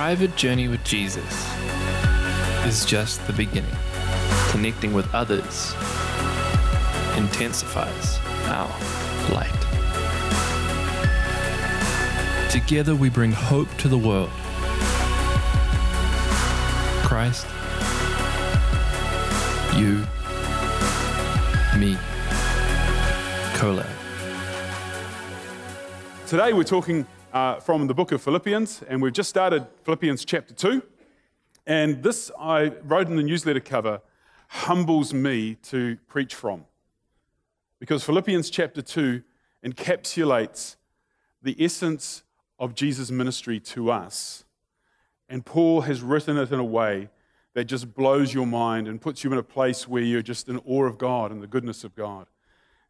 private journey with Jesus is just the beginning. Connecting with others intensifies our light. Together we bring hope to the world. Christ, you, me, collab. Today we're talking uh, from the book of Philippians, and we've just started Philippians chapter 2. And this I wrote in the newsletter cover humbles me to preach from. Because Philippians chapter 2 encapsulates the essence of Jesus' ministry to us. And Paul has written it in a way that just blows your mind and puts you in a place where you're just in awe of God and the goodness of God.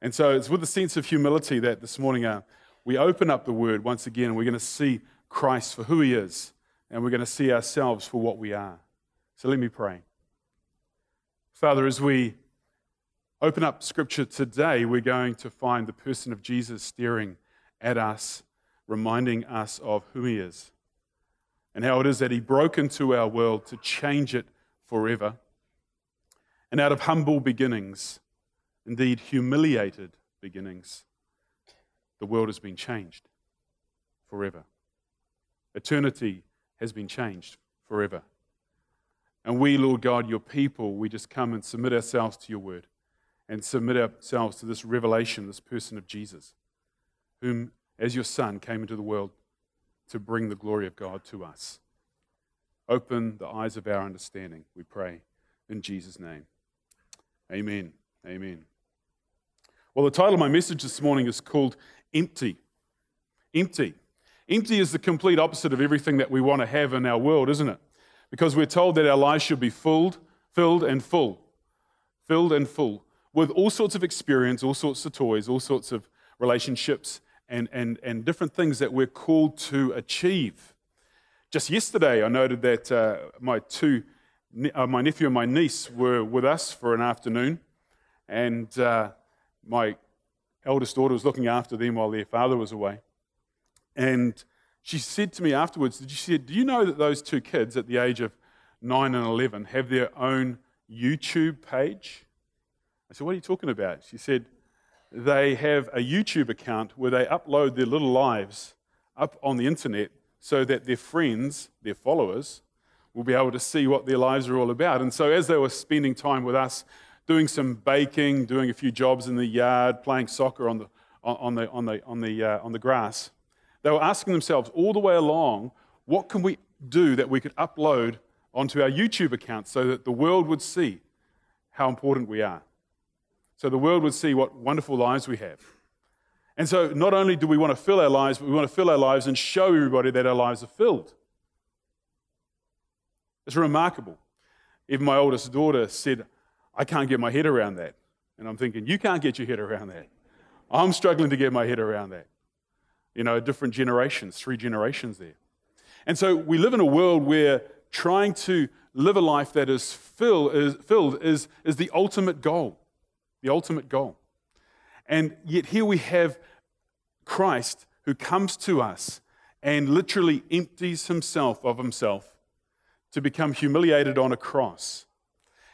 And so it's with a sense of humility that this morning uh, we open up the word once again. We're going to see Christ for who he is, and we're going to see ourselves for what we are. So let me pray. Father, as we open up scripture today, we're going to find the person of Jesus staring at us, reminding us of who he is and how it is that he broke into our world to change it forever. And out of humble beginnings, indeed humiliated beginnings, the world has been changed forever. Eternity has been changed forever. And we, Lord God, your people, we just come and submit ourselves to your word and submit ourselves to this revelation, this person of Jesus, whom, as your Son, came into the world to bring the glory of God to us. Open the eyes of our understanding, we pray, in Jesus' name. Amen. Amen. Well, the title of my message this morning is called Empty. Empty. Empty is the complete opposite of everything that we want to have in our world, isn't it? Because we're told that our lives should be filled, filled and full. Filled and full with all sorts of experience, all sorts of toys, all sorts of relationships, and, and, and different things that we're called to achieve. Just yesterday, I noted that uh, my two, uh, my nephew and my niece were with us for an afternoon, and uh, my eldest daughter was looking after them while their father was away. And she said to me afterwards, she said, Do you know that those two kids at the age of 9 and 11 have their own YouTube page? I said, What are you talking about? She said, They have a YouTube account where they upload their little lives up on the internet so that their friends, their followers, will be able to see what their lives are all about. And so as they were spending time with us, doing some baking, doing a few jobs in the yard, playing soccer on the, on the, on the, on the, uh, on the grass, they were asking themselves all the way along, what can we do that we could upload onto our YouTube account so that the world would see how important we are? So the world would see what wonderful lives we have. And so not only do we want to fill our lives, but we want to fill our lives and show everybody that our lives are filled. It's remarkable. Even my oldest daughter said, I can't get my head around that. And I'm thinking, you can't get your head around that. I'm struggling to get my head around that. You know, different generations, three generations there. And so we live in a world where trying to live a life that is, fill, is filled is, is the ultimate goal. The ultimate goal. And yet here we have Christ who comes to us and literally empties himself of himself to become humiliated on a cross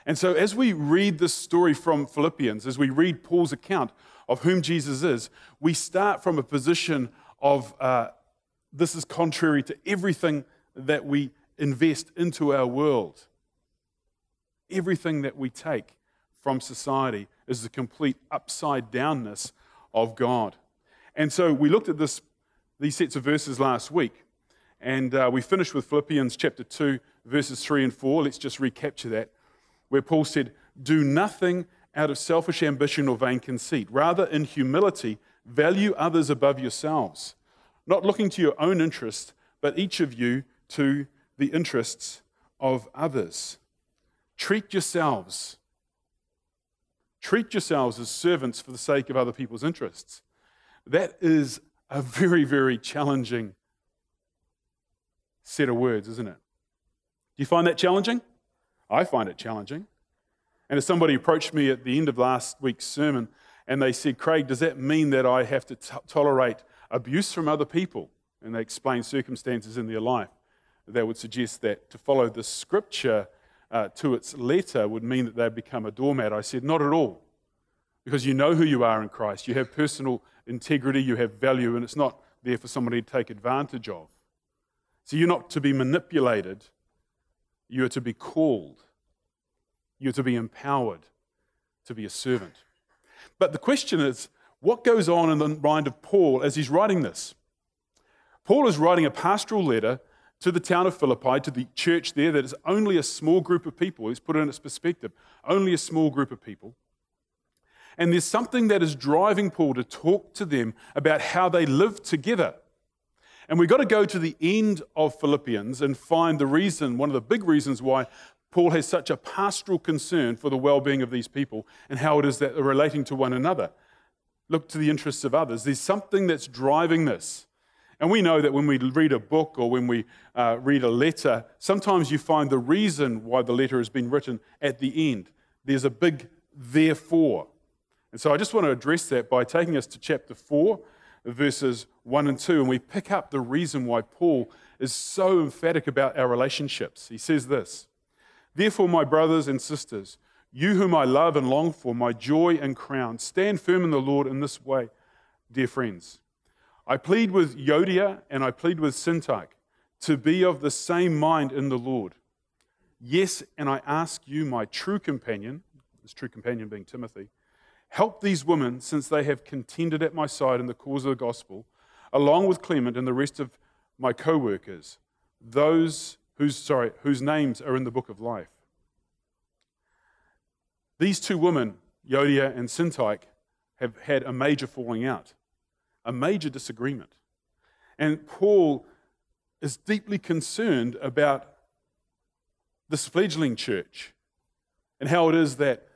and so, as we read this story from Philippians, as we read Paul's account of whom Jesus is, we start from a position of uh, this is contrary to everything that we invest into our world. Everything that we take from society is the complete upside downness of God. And so, we looked at this, these sets of verses last week, and uh, we finished with Philippians chapter 2, verses 3 and 4. Let's just recapture that where Paul said, Do nothing out of selfish ambition or vain conceit. Rather, in humility, value others above yourselves, not looking to your own interest, but each of you to the interests of others. Treat yourselves. Treat yourselves as servants for the sake of other people's interests. That is a very, very challenging set of words, isn't it? Do you find that challenging? I find it challenging. And as somebody approached me at the end of last week's sermon and they said, Craig, does that mean that I have to t- tolerate abuse from other people? And they explained circumstances in their life. that would suggest that to follow the scripture uh, to its letter would mean that they'd become a doormat. I said, not at all. Because you know who you are in Christ. You have personal integrity, you have value, and it's not there for somebody to take advantage of. So you're not to be manipulated, you are to be called, you're to be empowered to be a servant. But the question is what goes on in the mind of Paul as he's writing this? Paul is writing a pastoral letter to the town of Philippi, to the church there, that is only a small group of people. He's put it in its perspective only a small group of people. And there's something that is driving Paul to talk to them about how they live together. And we've got to go to the end of Philippians and find the reason, one of the big reasons why Paul has such a pastoral concern for the well being of these people and how it is that they're relating to one another. Look to the interests of others. There's something that's driving this. And we know that when we read a book or when we uh, read a letter, sometimes you find the reason why the letter has been written at the end. There's a big therefore. And so I just want to address that by taking us to chapter 4, verses 1 and 2, and we pick up the reason why Paul is so emphatic about our relationships. He says this Therefore, my brothers and sisters, you whom I love and long for, my joy and crown, stand firm in the Lord in this way, dear friends. I plead with Euodia and I plead with Syntyche to be of the same mind in the Lord. Yes, and I ask you, my true companion, this true companion being Timothy, help these women since they have contended at my side in the cause of the gospel, along with Clement and the rest of my co workers, those whose, sorry, whose names are in the book of life. These two women, Euodia and Syntyche, have had a major falling out a major disagreement. And Paul is deeply concerned about this fledgling church and how it is that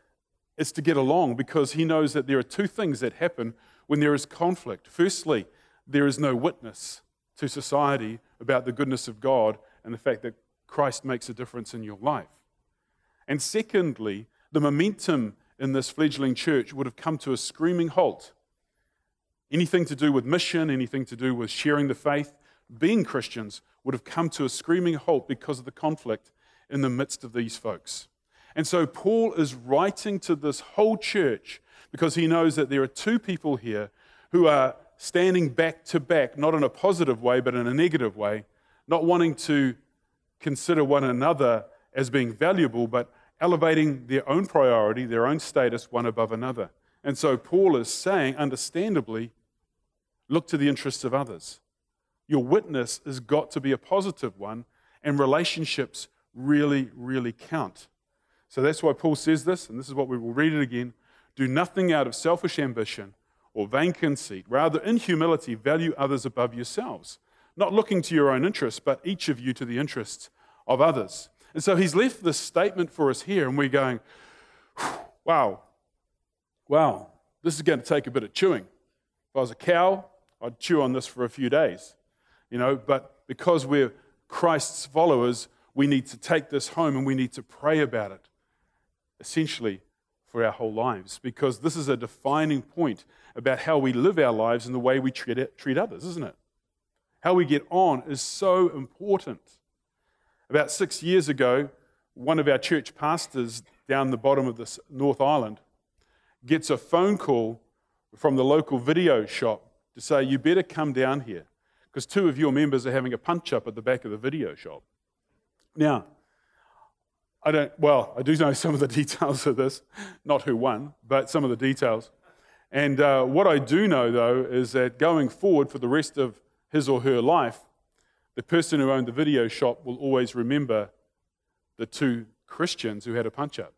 it's to get along because he knows that there are two things that happen when there is conflict. Firstly, there is no witness to society about the goodness of God and the fact that Christ makes a difference in your life. And secondly, the momentum in this fledgling church would have come to a screaming halt anything to do with mission, anything to do with sharing the faith, being Christians, would have come to a screaming halt because of the conflict in the midst of these folks. And so Paul is writing to this whole church because he knows that there are two people here who are standing back to back, not in a positive way, but in a negative way, not wanting to consider one another as being valuable, but elevating their own priority, their own status, one above another. And so Paul is saying, understandably, Look to the interests of others. Your witness has got to be a positive one, and relationships really, really count. So that's why Paul says this, and this is what we will read it again. Do nothing out of selfish ambition or vain conceit. Rather, in humility, value others above yourselves, not looking to your own interests, but each of you to the interests of others. And so he's left this statement for us here, and we're going, wow, wow, this is going to take a bit of chewing. If I was a cow, I'd chew on this for a few days, you know, but because we're Christ's followers, we need to take this home and we need to pray about it, essentially for our whole lives, because this is a defining point about how we live our lives and the way we treat, it, treat others, isn't it? How we get on is so important. About six years ago, one of our church pastors down the bottom of this North Island gets a phone call from the local video shop to say, You better come down here because two of your members are having a punch up at the back of the video shop. Now, I don't, well, I do know some of the details of this, not who won, but some of the details. And uh, what I do know, though, is that going forward for the rest of his or her life, the person who owned the video shop will always remember the two Christians who had a punch up.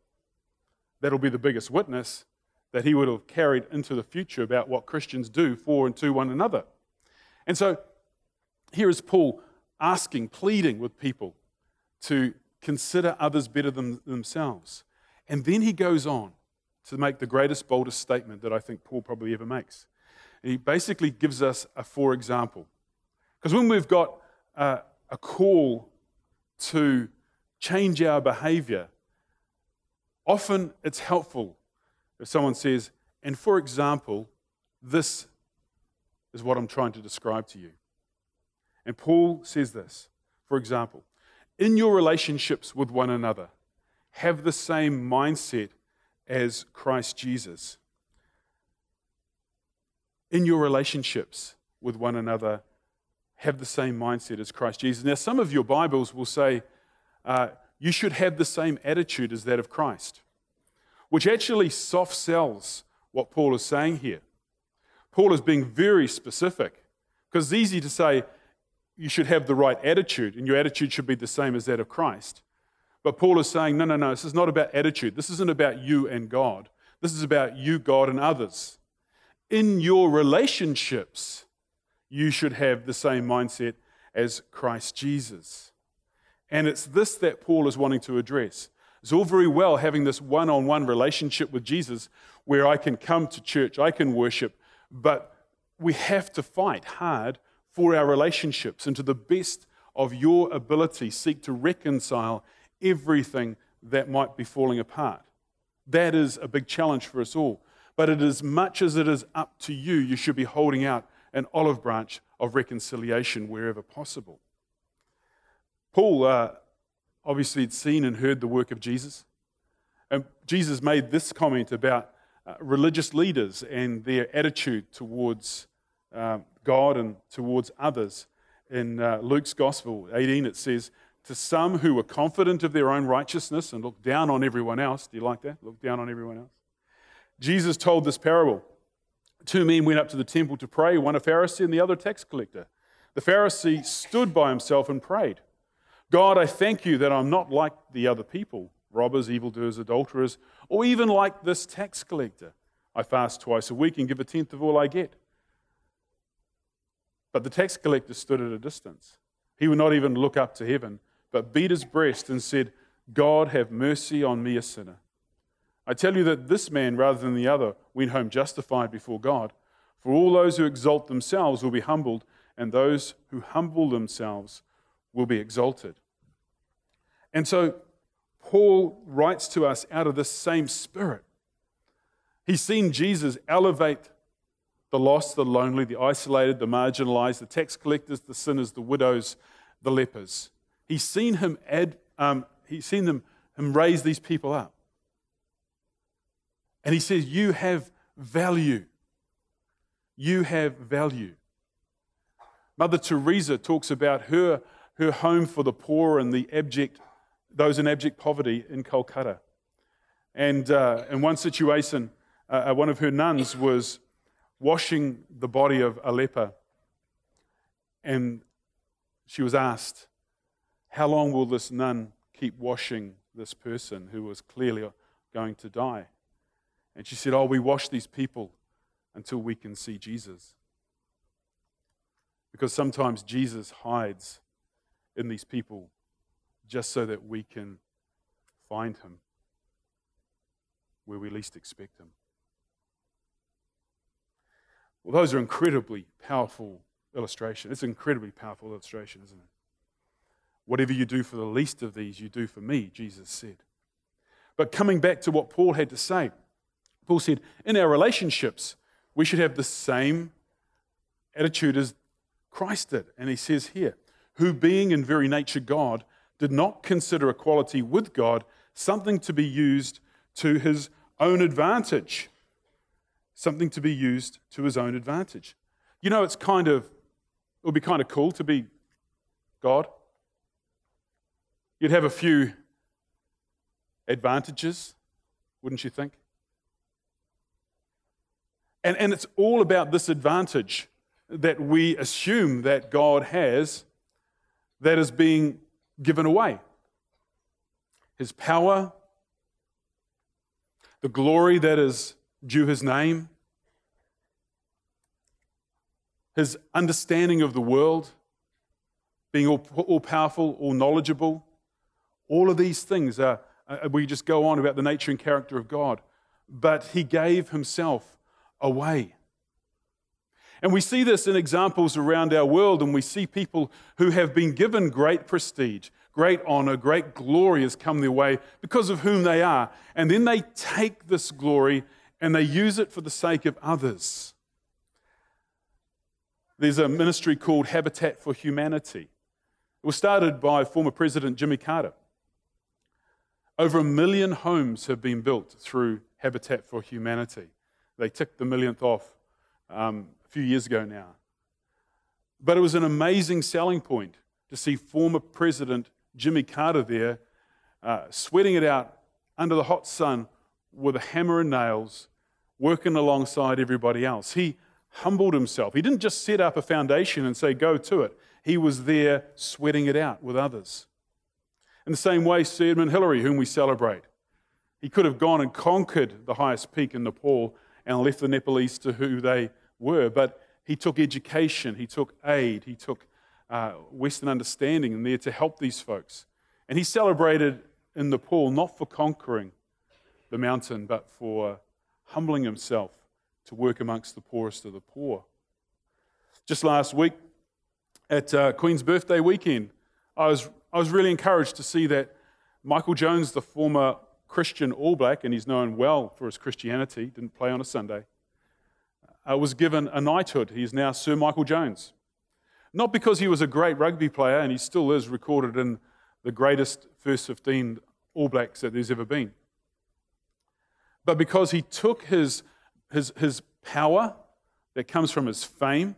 That'll be the biggest witness that he would have carried into the future about what Christians do for and to one another. And so here is Paul asking, pleading with people to consider others better than themselves. And then he goes on to make the greatest, boldest statement that I think Paul probably ever makes. And he basically gives us a for example. Because when we've got a, a call to change our behavior, often it's helpful if someone says, and for example, this is what I'm trying to describe to you. And Paul says this, for example, in your relationships with one another, have the same mindset as Christ Jesus. In your relationships with one another, have the same mindset as Christ Jesus. Now, some of your Bibles will say uh, you should have the same attitude as that of Christ, which actually soft sells what Paul is saying here. Paul is being very specific because it's easy to say you should have the right attitude and your attitude should be the same as that of Christ. But Paul is saying, no, no, no, this is not about attitude. This isn't about you and God. This is about you, God, and others. In your relationships, you should have the same mindset as Christ Jesus. And it's this that Paul is wanting to address. It's all very well having this one on one relationship with Jesus where I can come to church, I can worship, but we have to fight hard for our relationships and to the best of your ability seek to reconcile everything that might be falling apart. That is a big challenge for us all. But it as much as it is up to you, you should be holding out an olive branch of reconciliation wherever possible. Paul uh, obviously had seen and heard the work of Jesus. And Jesus made this comment about uh, religious leaders and their attitude towards uh, God and towards others. In uh, Luke's Gospel 18, it says, To some who were confident of their own righteousness and looked down on everyone else. Do you like that? Look down on everyone else. Jesus told this parable. Two men went up to the temple to pray, one a Pharisee and the other a tax collector. The Pharisee stood by himself and prayed, God, I thank you that I'm not like the other people, robbers, evildoers, adulterers, or even like this tax collector. I fast twice a week and give a tenth of all I get. But the tax collector stood at a distance. He would not even look up to heaven, but beat his breast and said, God, have mercy on me, a sinner. I tell you that this man, rather than the other, went home justified before God. For all those who exalt themselves will be humbled, and those who humble themselves will be exalted. And so, Paul writes to us out of this same spirit. He's seen Jesus elevate the lost, the lonely, the isolated, the marginalized, the tax collectors, the sinners, the widows, the lepers. He's seen him add, um, he's seen them him raise these people up. And he says, You have value. You have value. Mother Teresa talks about her, her home for the poor and the abject, those in abject poverty in Calcutta. And uh, in one situation, uh, uh one of her nuns was washing the body of a leper. And she was asked, How long will this nun keep washing this person who was clearly going to die? And she said, Oh, we wash these people until we can see Jesus. Because sometimes Jesus hides in these people just so that we can find him where we least expect him. Well, those are incredibly powerful illustrations. It's an incredibly powerful illustration, isn't it? Whatever you do for the least of these, you do for me, Jesus said. But coming back to what Paul had to say, Paul said, in our relationships, we should have the same attitude as Christ did. And he says here, who being in very nature God, did not consider equality with God something to be used to his own advantage something to be used to his own advantage. You know, it's kind of, it would be kind of cool to be God. You'd have a few advantages, wouldn't you think? And, and it's all about this advantage that we assume that God has that is being given away. His power, the glory that is due his name, his understanding of the world, being all, all powerful, all knowledgeable. All of these things are, uh, we just go on about the nature and character of God. But he gave himself away. And we see this in examples around our world, and we see people who have been given great prestige, great honor, great glory has come their way because of whom they are. And then they take this glory and they use it for the sake of others. There's a ministry called Habitat for Humanity. It was started by former President Jimmy Carter. Over a million homes have been built through Habitat for Humanity. They ticked the millionth off um, a few years ago now. But it was an amazing selling point to see former President Jimmy Carter there uh, sweating it out under the hot sun with a hammer and nails, working alongside everybody else. He humbled himself. He didn't just set up a foundation and say, go to it. He was there sweating it out with others. In the same way, Sir Edmund Hillary, whom we celebrate, he could have gone and conquered the highest peak in Nepal and left the Nepalese to who they were, but he took education, he took aid, he took uh, Western understanding and there to help these folks. And he celebrated in Nepal not for conquering the mountain, but for humbling himself to work amongst the poorest of the poor. Just last week at uh, Queen's birthday weekend, I was, I was really encouraged to see that Michael Jones, the former Christian All Black, and he's known well for his Christianity, didn't play on a Sunday, uh, was given a knighthood. He's now Sir Michael Jones. Not because he was a great rugby player, and he still is recorded in the greatest first 15 All Blacks that there's ever been, but because he took his, his, his power that comes from his fame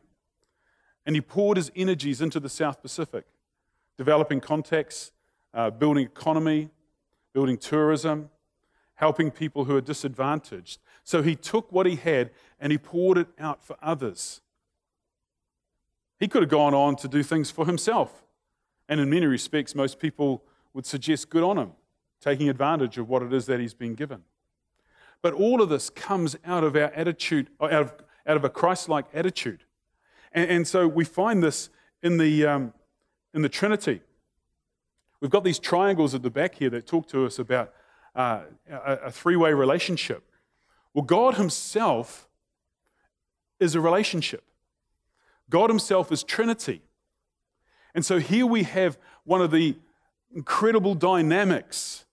and he poured his energies into the South Pacific, developing contacts, uh, building economy, building tourism, helping people who are disadvantaged. So he took what he had and he poured it out for others. He could have gone on to do things for himself. And in many respects, most people would suggest good on him, taking advantage of what it is that he's been given. But all of this comes out of our attitude, out of, out of a Christ like attitude. And, and, so we find this in the, um, in the Trinity. We've got these triangles at the back here that talk to us about uh, a, a three way relationship. Well, God Himself is a relationship, God Himself is Trinity. And so here we have one of the incredible dynamics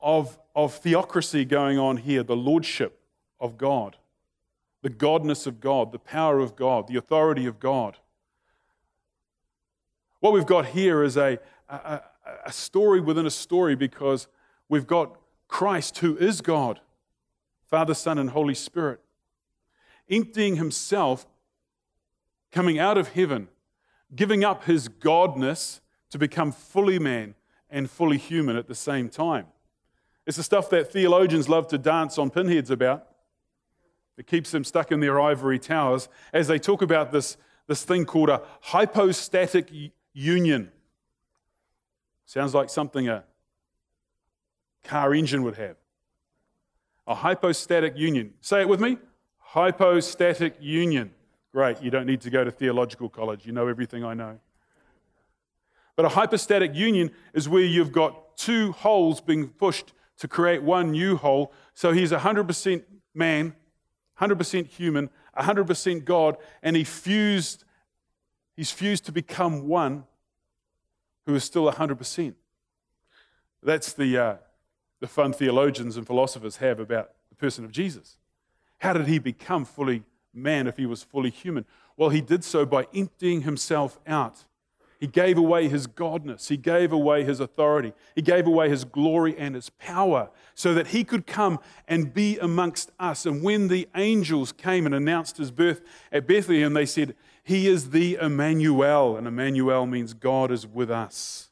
of, of theocracy going on here the lordship of God, the godness of God, the power of God, the authority of God. What we've got here is a, a, a story within a story because we've got Christ, who is God, Father, Son, and Holy Spirit, emptying himself, coming out of heaven, giving up his godness to become fully man and fully human at the same time. It's the stuff that theologians love to dance on pinheads about. It keeps them stuck in their ivory towers as they talk about this, this thing called a hypostatic union. Sounds like something a car engine would have. A hypostatic union. Say it with me hypostatic union. Great, you don't need to go to theological college. You know everything I know. But a hypostatic union is where you've got two holes being pushed to create one new whole. So he's 100% man, 100% human, 100% God, and he fused, he's fused to become one who is still 100%. That's the, uh, the fun theologians and philosophers have about the person of Jesus. How did he become fully man if he was fully human? Well, he did so by emptying himself out. He gave away his godness. He gave away his authority. He gave away his glory and his power so that he could come and be amongst us. And when the angels came and announced his birth at Bethlehem, they said, He is the Emmanuel. And Emmanuel means God is with us.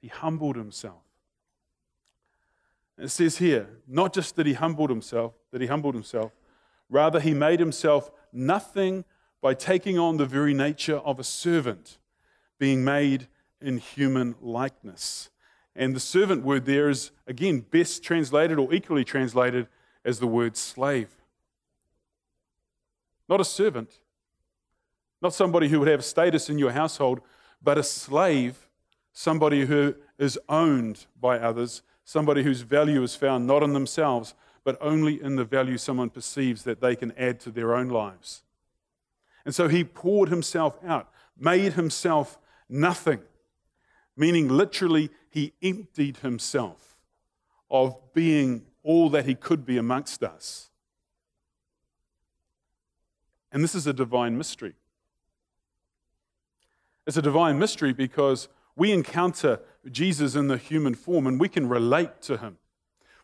He humbled himself. It says here, not just that he humbled himself, that he humbled himself, rather he made himself nothing by taking on the very nature of a servant, being made in human likeness. And the servant word there is, again, best translated or equally translated as the word slave. Not a servant, not somebody who would have status in your household, but a slave, somebody who is owned by others somebody whose value is found not in themselves, but only in the value someone perceives that they can add to their own lives. And so he poured himself out, made himself nothing, meaning literally he emptied himself of being all that he could be amongst us. And this is a divine mystery. It's a divine mystery because we encounter Jesus in the human form and we can relate to him.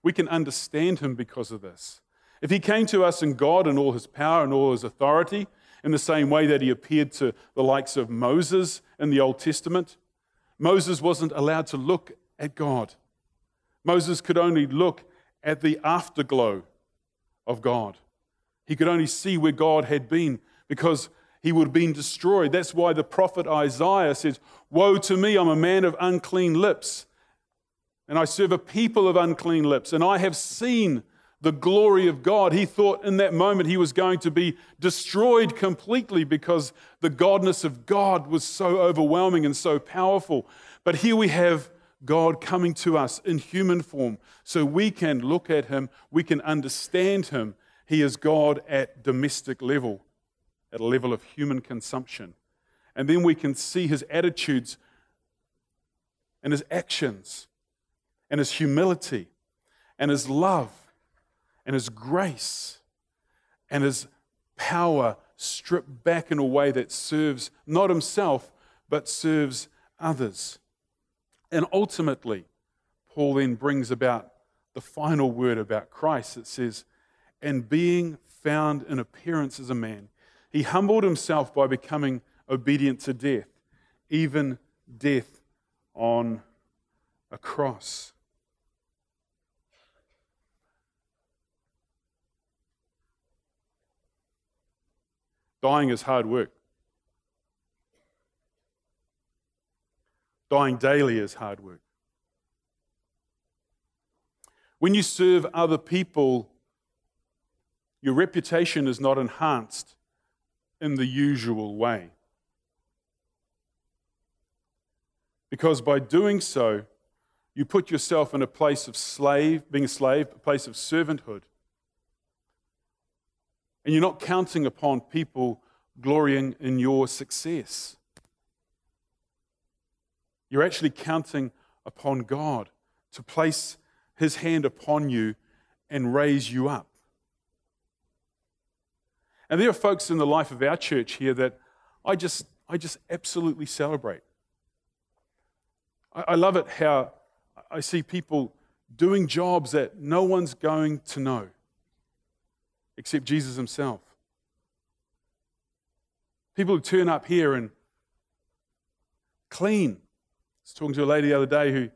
We can understand him because of this. If he came to us in God and all his power and all his authority, in the same way that he appeared to the likes of Moses in the Old Testament, Moses wasn't allowed to look at God. Moses could only look at the afterglow of God. He could only see where God had been because he would have been destroyed. That's why the prophet Isaiah says, Woe to me, I'm a man of unclean lips, and I serve a people of unclean lips, and I have seen the glory of God. He thought in that moment he was going to be destroyed completely because the godness of God was so overwhelming and so powerful. But here we have God coming to us in human form so we can look at him, we can understand him. He is God at domestic level at a level of human consumption. And then we can see his attitudes and his actions and his humility and his love and his grace and his power stripped back in a way that serves not himself, but serves others. And ultimately, Paul then brings about the final word about Christ. It says, And being found in appearance as a man, he humbled himself by becoming obedient to death, even death on a cross. Dying is hard work. Dying daily is hard work. When you serve other people, your reputation is not enhanced in the usual way. Because by doing so, you put yourself in a place of slave, being a slave, a place of servanthood. And you're not counting upon people glorying in your success. You're actually counting upon God to place his hand upon you and raise you up. And there are folks in the life of our church here that I just, I just absolutely celebrate. I, I love it how I see people doing jobs that no one's going to know except Jesus himself. People who turn up here and clean. I was talking to a lady the other day who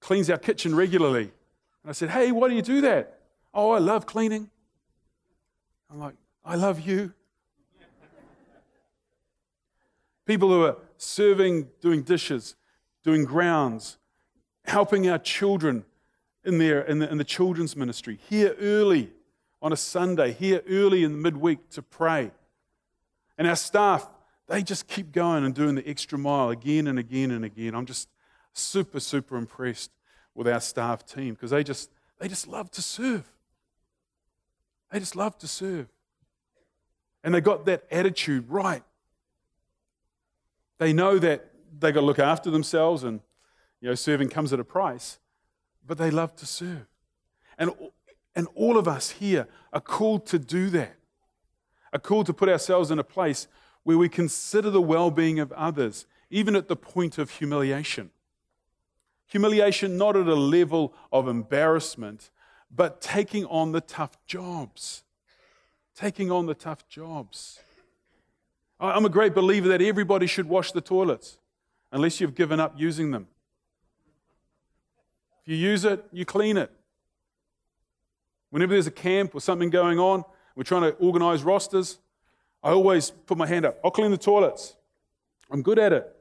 cleans our kitchen regularly. And I said, Hey, why do you do that? Oh, I love cleaning. I'm like, I love you. People who are serving, doing dishes, doing grounds, helping our children in, their, in, the, in the children's ministry, here early on a Sunday, here early in the midweek to pray. And our staff, they just keep going and doing the extra mile again and again and again. I'm just super, super impressed with our staff team because they just, they just love to serve. They just love to serve. And they got that attitude right. They know that they got to look after themselves and you know serving comes at a price, but they love to serve. And, and all of us here are called to do that. Are called to put ourselves in a place where we consider the well-being of others, even at the point of humiliation. Humiliation not at a level of embarrassment, but taking on the tough jobs taking on the tough jobs. I'm a great believer that everybody should wash the toilets unless you've given up using them. If you use it, you clean it. Whenever there's a camp or something going on, we're trying to organize rosters, I always put my hand up. I'll clean the toilets. I'm good at it.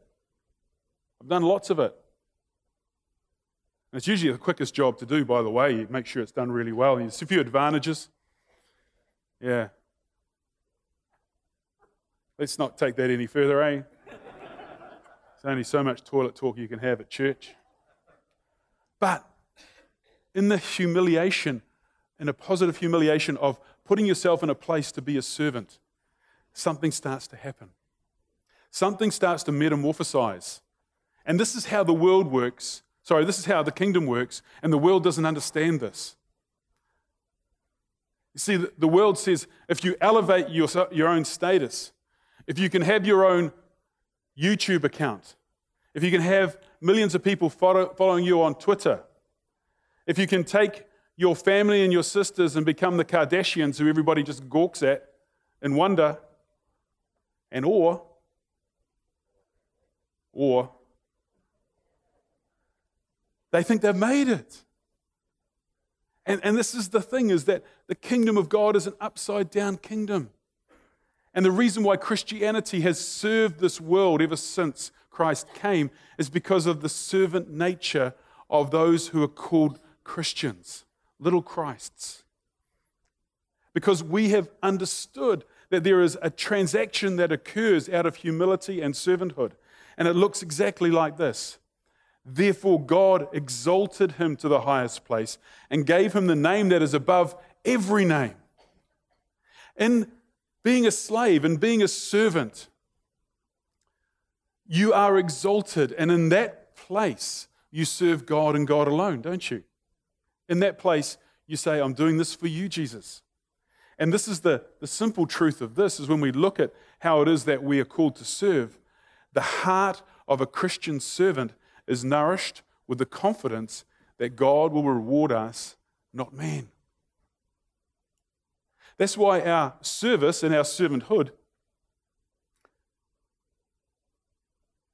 I've done lots of it. And it's usually the quickest job to do, by the way. You make sure it's done really well. There's a few advantages. Yeah. Let's not take that any further, eh? There's only so much toilet talk you can have at church. But in the humiliation, in a positive humiliation of putting yourself in a place to be a servant, something starts to happen. Something starts to metamorphosize. And this is how the world works. Sorry, this is how the kingdom works, and the world doesn't understand this. You see, the world says if you elevate your, your own status, if you can have your own YouTube account, if you can have millions of people follow, following you on Twitter, if you can take your family and your sisters and become the Kardashians who everybody just gawks at and wonder, and or, or, they think they've made it. And, and this is the thing is that the kingdom of God is an upside down kingdom. And the reason why Christianity has served this world ever since Christ came is because of the servant nature of those who are called Christians, little Christs. Because we have understood that there is a transaction that occurs out of humility and servanthood. And it looks exactly like this Therefore, God exalted him to the highest place and gave him the name that is above every name. In being a slave and being a servant, you are exalted. And in that place, you serve God and God alone, don't you? In that place, you say, I'm doing this for you, Jesus. And this is the, the simple truth of this is when we look at how it is that we are called to serve, the heart of a Christian servant is nourished with the confidence that God will reward us, not man. That's why our service and our servanthood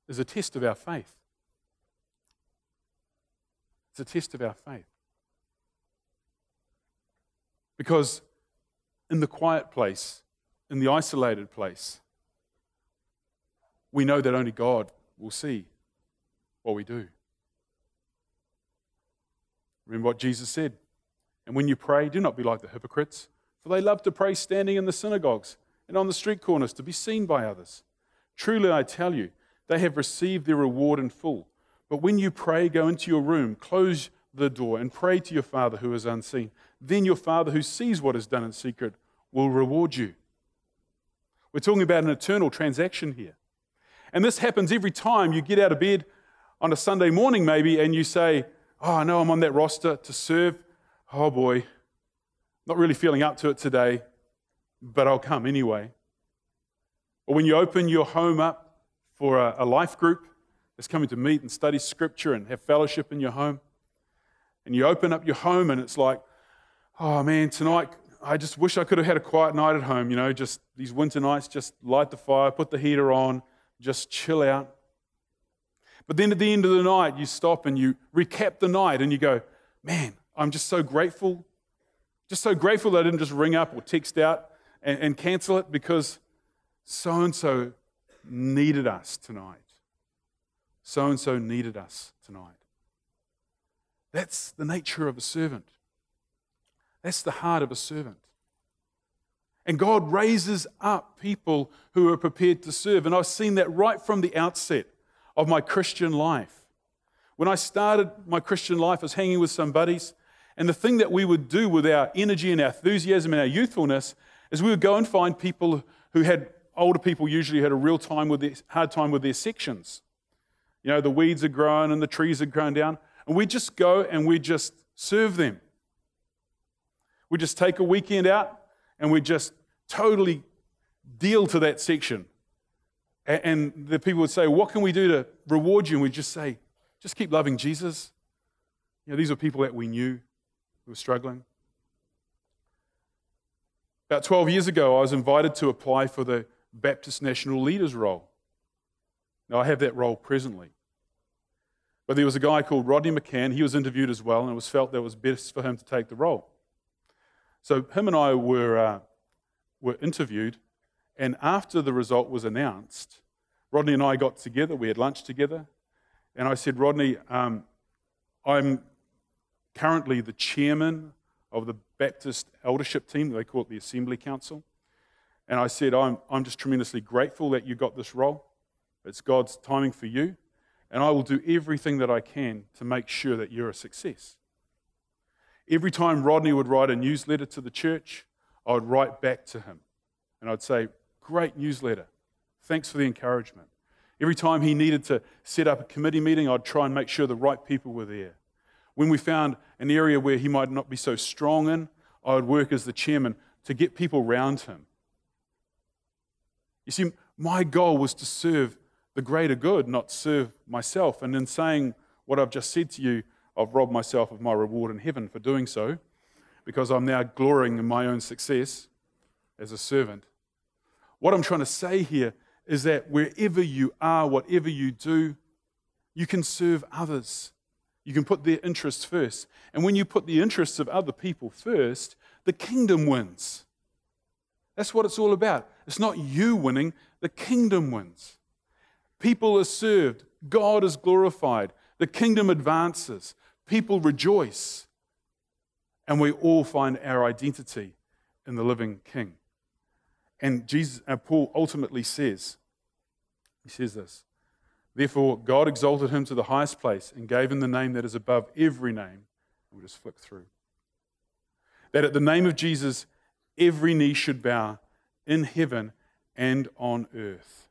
is a test of our faith. It's a test of our faith. Because in the quiet place, in the isolated place, we know that only God will see what we do. Remember what Jesus said. And when you pray, do not be like the hypocrites, for they love to pray standing in the synagogues and on the street corners to be seen by others. Truly, I tell you, they have received their reward in full. But when you pray, go into your room, close the door, and pray to your Father who is unseen. Then your Father who sees what is done in secret will reward you. We're talking about an eternal transaction here. And this happens every time you get out of bed on a Sunday morning, maybe, and you say, Oh, I know I'm on that roster to serve. Oh boy, not really feeling up to it today, but I'll come anyway. Or when you open your home up for a, a life group that's coming to meet and study scripture and have fellowship in your home, and you open up your home and it's like, oh man, tonight I just wish I could have had a quiet night at home, you know, just these winter nights, just light the fire, put the heater on, just chill out. But then at the end of the night, you stop and you recap the night and you go, man, I'm just so grateful. Just so grateful that I didn't just ring up or text out and, and cancel it because so and so needed us tonight. So and so needed us tonight. That's the nature of a servant. That's the heart of a servant. And God raises up people who are prepared to serve. And I've seen that right from the outset of my Christian life. When I started my Christian life, I was hanging with some buddies. And the thing that we would do with our energy and our enthusiasm and our youthfulness is we would go and find people who had older people usually had a real time with their, hard time with their sections. You know, the weeds are growing and the trees are growing down. And we just go and we just serve them. We just take a weekend out and we just totally deal to that section. And the people would say, What can we do to reward you? And we'd just say, Just keep loving Jesus. You know, these are people that we knew who were struggling. About 12 years ago, I was invited to apply for the Baptist National Leaders role. Now, I have that role presently. But there was a guy called Rodney Macann. He was interviewed as well, and it was felt that it was best for him to take the role. So him and I were, uh, were interviewed, and after the result was announced, Rodney and I got together. We had lunch together, and I said, Rodney, um, I'm currently the chairman of the Baptist eldership team. They call it the Assembly Council. And I said, I'm, I'm just tremendously grateful that you got this role. It's God's timing for you. And I will do everything that I can to make sure that you're a success. Every time Rodney would write a newsletter to the church, I would write back to him. And I'd say, Great newsletter. Thanks for the encouragement. Every time he needed to set up a committee meeting, I'd try and make sure the right people were there. When we found an area where he might not be so strong in, I would work as the chairman to get people around him. You see, my goal was to serve the greater good, not serve myself. And in saying what I've just said to you, I've robbed myself of my reward in heaven for doing so because I'm now glorying in my own success as a servant. What I'm trying to say here is that wherever you are, whatever you do, you can serve others. You can put their interests first. And when you put the interests of other people first, the kingdom wins. That's what it's all about. It's not you winning, the kingdom wins. People are served, God is glorified, the kingdom advances, people rejoice, and we all find our identity in the living King. And Jesus, and Paul ultimately says, he says this Therefore, God exalted him to the highest place and gave him the name that is above every name. We'll just flick through. That at the name of Jesus, every knee should bow in heaven and on earth.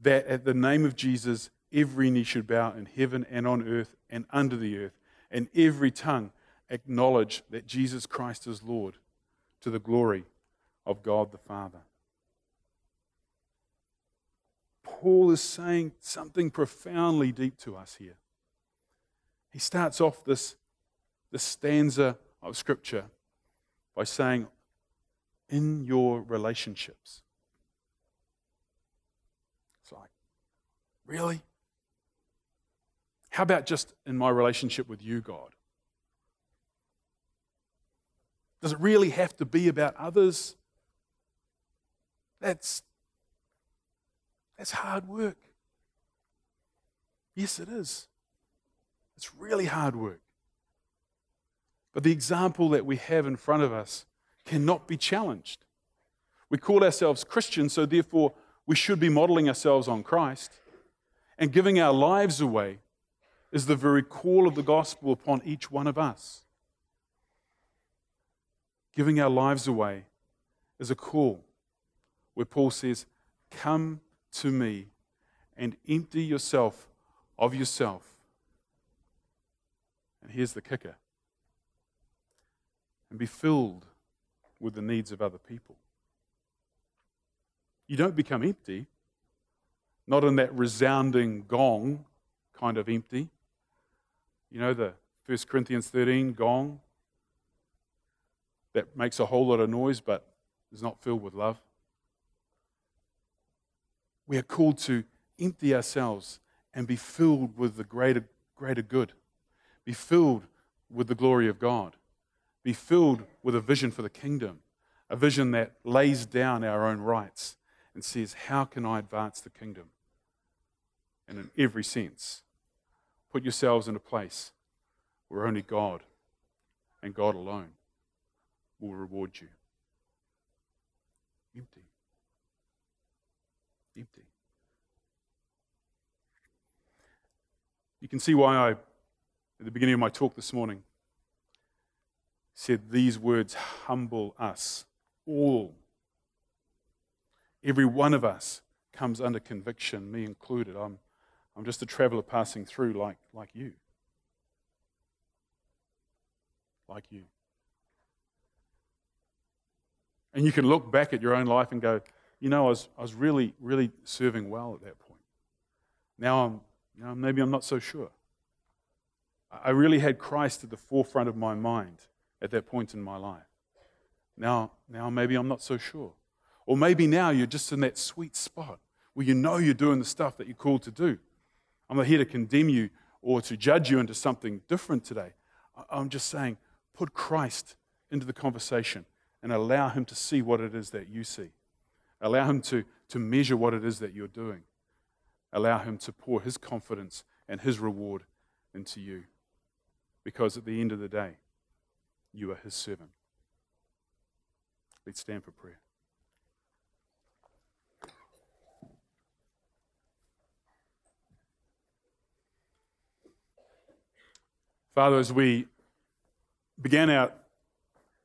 That at the name of Jesus, every knee should bow in heaven and on earth and under the earth, and every tongue acknowledge that Jesus Christ is Lord to the glory of God the Father. Paul is saying something profoundly deep to us here. He starts off this, this stanza of Scripture by saying, In your relationships. It's like, really? How about just in my relationship with you, God? Does it really have to be about others? That's, that's hard work. Yes, it is. It's really hard work. But the example that we have in front of us cannot be challenged. We call ourselves Christians, so therefore we should be modeling ourselves on Christ. And giving our lives away is the very call of the gospel upon each one of us. Giving our lives away is a call where Paul says, Come to me and empty yourself of yourself. And here's the kicker and be filled with the needs of other people. You don't become empty, not in that resounding gong kind of empty. You know, the 1 Corinthians 13 gong that makes a whole lot of noise but is not filled with love. We are called to empty ourselves and be filled with the greater, greater good, be filled with the glory of God, be filled with a vision for the kingdom, a vision that lays down our own rights and says, How can I advance the kingdom? And in every sense, put yourselves in a place where only God and God alone will reward you. Empty empty. You can see why I, at the beginning of my talk this morning, said these words humble us all. Every one of us comes under conviction, me included. I'm, I'm just a traveler passing through like, like you. Like you. And you can look back at your own life and go, you know, I was, I was really, really serving well at that point. Now I'm, you know, maybe I'm not so sure. I really had Christ at the forefront of my mind at that point in my life. Now, now maybe I'm not so sure. Or maybe now you're just in that sweet spot where you know you're doing the stuff that you're called to do. I'm not here to condemn you or to judge you into something different today. I'm just saying, put Christ into the conversation and allow him to see what it is that you see. Allow Him to, to measure what it is that you're doing. Allow Him to pour His confidence and His reward into you. Because at the end of the day, you are His servant. Let's stand for prayer. Father, as we began our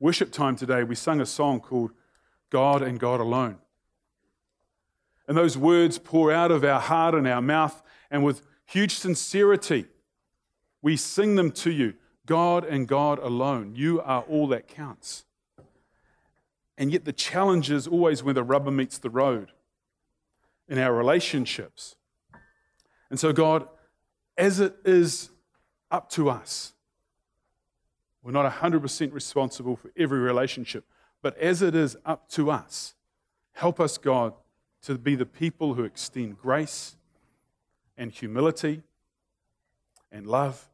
worship time today, we sung a song called God and God Alone. And those words pour out of our heart and our mouth, and with huge sincerity, we sing them to you God and God alone. You are all that counts. And yet, the challenge is always when the rubber meets the road. in our relationships. And so, God, as it is up to us, we're not 100% responsible for every relationship, but as it is up to us, help us, God, to be the people who extend grace and humility and love.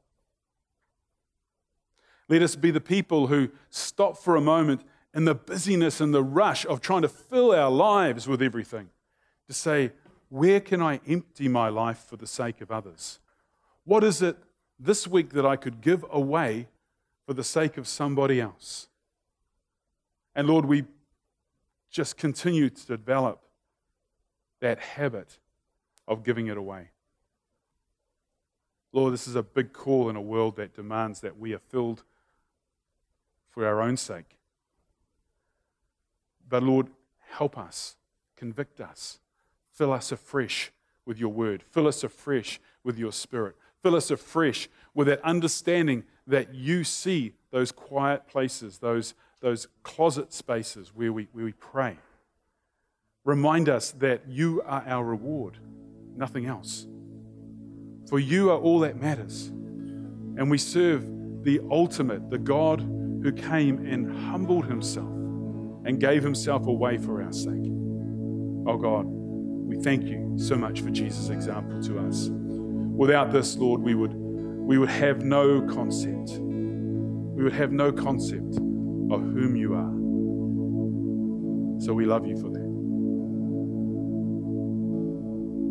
Let us be the people who stop for a moment in the busyness and the rush of trying to fill our lives with everything to say, where can I empty my life for the sake of others? What is it this week that I could give away for the sake of somebody else? And Lord, we just continue to develop that habit of giving it away. Lord, this is a big call in a world that demands that we are filled for our own sake. But Lord, help us, convict us, fill us afresh with your word, fill us afresh with your spirit, fill us afresh with that understanding that you see those quiet places, those, those closet spaces where we, where we pray. Remind us that you are our reward, nothing else. For you are all that matters. And we serve the ultimate, the God who came and humbled himself and gave himself away for our sake. Oh God, we thank you so much for Jesus' example to us. Without this, Lord, we would, we would have no concept. We would have no concept of whom you are. So we love you for that.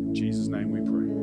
In Jesus' name we pray.